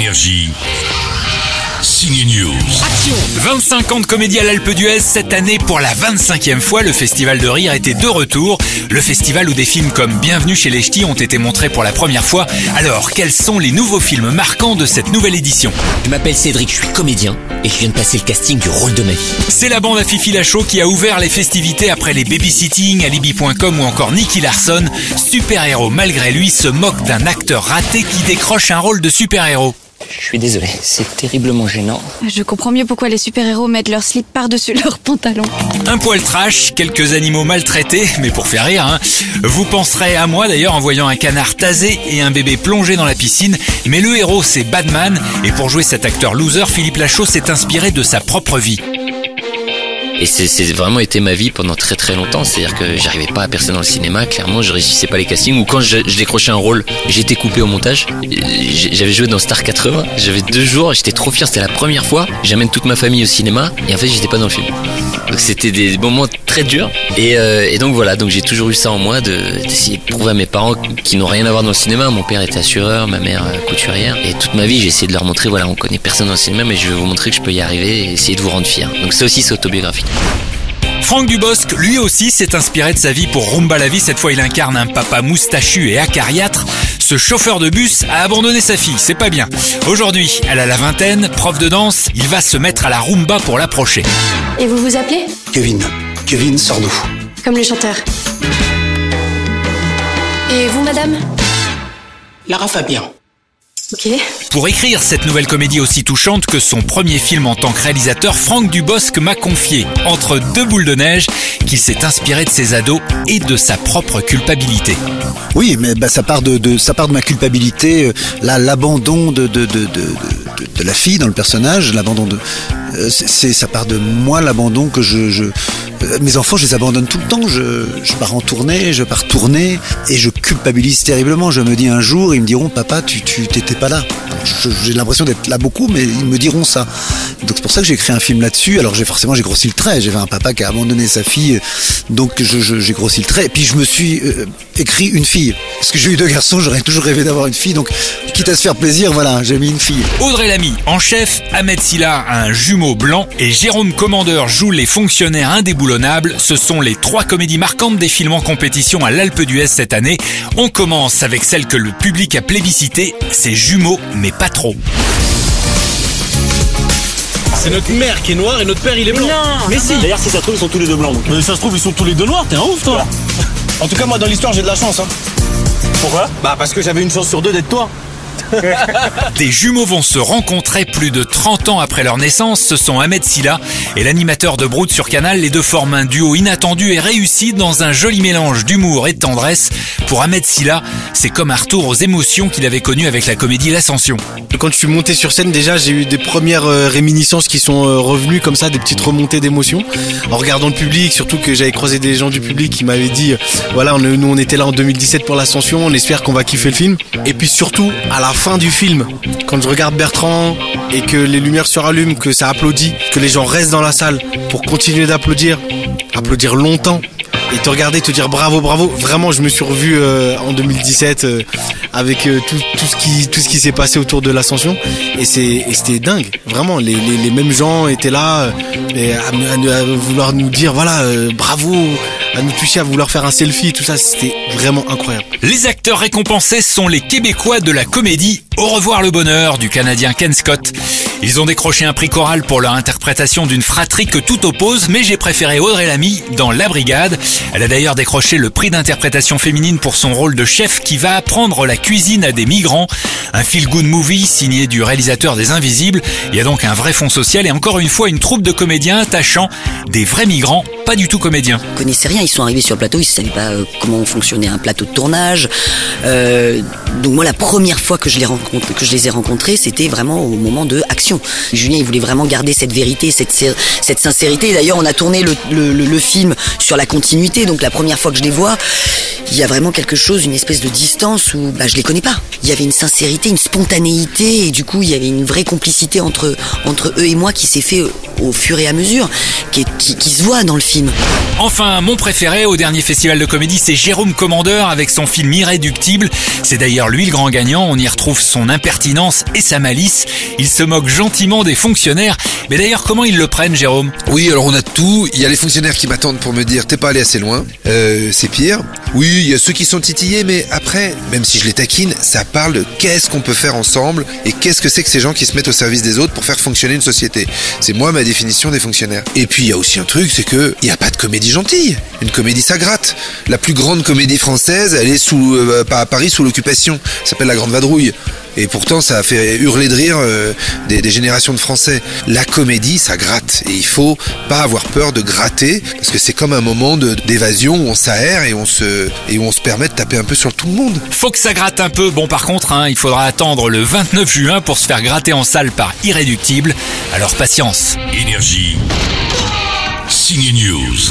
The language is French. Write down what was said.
Énergie. Signe News. 25 ans de comédie à l'Alpe d'Huez cette année pour la 25e fois le Festival de Rire était de retour. Le festival où des films comme Bienvenue chez les Ch'tis ont été montrés pour la première fois. Alors, quels sont les nouveaux films marquants de cette nouvelle édition? Je m'appelle Cédric, je suis comédien et je viens de passer le casting du rôle de ma vie. C'est la bande à Fifi Lachaud qui a ouvert les festivités après les babysitting, Alibi.com ou encore Nicky Larson. Super-héros malgré lui se moque d'un acteur raté qui décroche un rôle de super-héros. Je suis désolé, c'est terriblement gênant. Je comprends mieux pourquoi les super-héros mettent leur slip par-dessus leurs pantalons. Un poil trash, quelques animaux maltraités, mais pour faire rire, hein. Vous penserez à moi d'ailleurs en voyant un canard tasé et un bébé plongé dans la piscine, mais le héros c'est Batman, et pour jouer cet acteur loser, Philippe Lachaud s'est inspiré de sa propre vie. Et c'est vraiment été ma vie pendant très très longtemps. C'est-à-dire que j'arrivais pas à percer dans le cinéma. Clairement, je réussissais pas les castings. Ou quand je, décrochais un rôle, j'étais coupé au montage. J'avais joué dans Star 80. J'avais deux jours. J'étais trop fier. C'était la première fois. J'amène toute ma famille au cinéma. Et en fait, j'étais pas dans le film. Donc c'était des moments très durs. Et, euh, et donc voilà. Donc j'ai toujours eu ça en moi de- d'essayer de prouver à mes parents qui n'ont rien à voir dans le cinéma. Mon père était assureur, ma mère euh, couturière. Et toute ma vie, j'ai essayé de leur montrer voilà, on connaît personne dans le cinéma, mais je vais vous montrer que je peux y arriver et essayer de vous rendre fier. Donc ça aussi, c'est autobiographique. Franck Dubosc, lui aussi, s'est inspiré de sa vie pour Rumba la vie. Cette fois, il incarne un papa moustachu et acariâtre. Ce chauffeur de bus a abandonné sa fille, c'est pas bien. Aujourd'hui, elle a la vingtaine, prof de danse, il va se mettre à la rumba pour l'approcher. Et vous vous appelez Kevin. Kevin Sardou. Comme le chanteur. Et vous, madame Lara Fabien. Pour écrire cette nouvelle comédie aussi touchante que son premier film en tant que réalisateur, Franck Dubosc m'a confié, entre deux boules de neige, qu'il s'est inspiré de ses ados et de sa propre culpabilité. Oui, mais bah, ça part de, de- ça part de ma culpabilité, euh, là, l'abandon de, de, de, de, de- de la fille dans le personnage, l'abandon de, euh, c'est, ça part de moi l'abandon que je, je mes enfants, je les abandonne tout le temps. Je, pars en tournée, je pars tourner et je culpabilise terriblement. Je me dis un jour, ils me diront, papa, tu, t'étais pas là. J'ai l'impression d'être là beaucoup, mais ils me diront ça. Donc c'est pour ça que j'ai écrit un film là-dessus. Alors j'ai forcément j'ai grossi le trait. J'avais un papa qui a abandonné sa fille, donc j'ai grossi le trait. Et puis je me suis euh, écrit une fille, parce que j'ai eu deux garçons. J'aurais toujours rêvé d'avoir une fille. Donc quitte à se faire plaisir, voilà, j'ai mis une fille. Audrey Lamy, en chef, Ahmed Silla un jumeau blanc et Jérôme Commandeur joue les fonctionnaires Ce sont les trois comédies marquantes des films en compétition à l'Alpe d'Huez cette année. On commence avec celle que le public a plébiscitée, c'est jumeaux, mais pas trop. C'est notre mère qui est noire et notre père il est blanc. mais si. D'ailleurs, si ça se trouve, ils sont tous les deux blancs. donc. Mais ça se trouve, ils sont tous les deux noirs. T'es un ouf, toi. En tout cas, moi, dans l'histoire, j'ai de la chance. Hein. Pourquoi? Bah, parce que j'avais une chance sur deux d'être toi. Des jumeaux vont se rencontrer plus de 30 ans après leur naissance. Ce sont Ahmed Silla et l'animateur de Brood sur Canal. Les deux forment un duo inattendu et réussi dans un joli mélange d'humour et de tendresse. Pour Ahmed Silla, c'est comme un retour aux émotions qu'il avait connues avec la comédie L'Ascension. Quand je suis monté sur scène, déjà, j'ai eu des premières euh, réminiscences qui sont euh, revenues comme ça, des petites remontées d'émotions. En regardant le public, surtout que j'avais croisé des gens du public qui m'avaient dit, euh, voilà, nous on était là en 2017 pour l'Ascension, on espère qu'on va kiffer le film. Et puis surtout, à la fin du film, quand je regarde Bertrand et que les lumières se rallument, que ça applaudit, que les gens restent dans la salle pour continuer d'applaudir, applaudir longtemps. Et te regarder, te dire bravo, bravo. Vraiment, je me suis revu euh, en 2017 euh, avec euh, tout, tout ce qui tout ce qui s'est passé autour de l'ascension. Et c'était dingue. Vraiment, les, les, les mêmes gens étaient là à, à vouloir nous dire voilà bravo, à nous toucher, à vouloir faire un selfie, tout ça. C'était vraiment incroyable. Les acteurs récompensés sont les Québécois de la comédie Au revoir le bonheur du Canadien Ken Scott. Ils ont décroché un prix choral pour leur interprétation d'une fratrie que tout oppose, mais j'ai préféré Audrey Lamy dans La Brigade. Elle a d'ailleurs décroché le prix d'interprétation féminine pour son rôle de chef qui va apprendre la cuisine à des migrants. Un feel-good movie signé du réalisateur des Invisibles. Il y a donc un vrai fond social et encore une fois une troupe de comédiens attachant des vrais migrants, pas du tout comédiens. Rien, ils sont arrivés sur le plateau, ils savaient pas euh, comment fonctionnait un plateau de tournage. Euh, donc moi, la première fois que je les, rencontre, que je les ai rencontrés, c'était vraiment au moment de action. Julien, il voulait vraiment garder cette vérité, cette, cette sincérité. D'ailleurs, on a tourné le- le film sur la continuité, donc la première fois que je les vois, il y a vraiment quelque chose, une espèce de distance où bah, je les connais pas. Il y avait une sincérité, une spontanéité, et du coup, il y avait une vraie complicité entre, entre eux et moi qui s'est fait au, au fur et à mesure, qui, est- qui, qui se voit dans le film. Enfin, mon préféré au dernier festival de comédie, c'est Jérôme Commandeur avec son film Irréductible. C'est d'ailleurs lui le grand gagnant. On y retrouve son impertinence et sa malice. Il se moque gentiment des fonctionnaires. Mais d'ailleurs, comment ils le prennent, Jérôme? Oui, alors on a tout. Il y a les fonctionnaires qui m'attendent pour me dire t'es pas allé assez loin. Euh, c'est pire. Oui, il y a ceux qui sont titillés, mais après, même si je les taquine, ça parle de qu'est-ce qu'on peut faire ensemble et qu'est-ce que c'est que ces gens qui se mettent au service des autres pour faire fonctionner une société. C'est moi ma définition des fonctionnaires. Et puis il y a aussi un truc, c'est que il y a pas de comédie gentille. Une comédie ça gratte. La plus grande comédie française, elle est sous euh, à Paris sous l'occupation. Ça s'appelle La Grande Vadrouille. Et pourtant, ça a fait hurler de rire euh, des, des, générations de Français. La comédie, ça gratte. Et il faut pas avoir peur de gratter, parce que c'est comme un moment d'évasion où on s'aère et on se et où on se permet de taper un peu sur tout le monde. Faut que ça gratte un peu. Bon, par contre, hein, il faudra attendre le 29 juin pour se faire gratter en salle par Irréductible. Alors patience. Énergie. Signe News.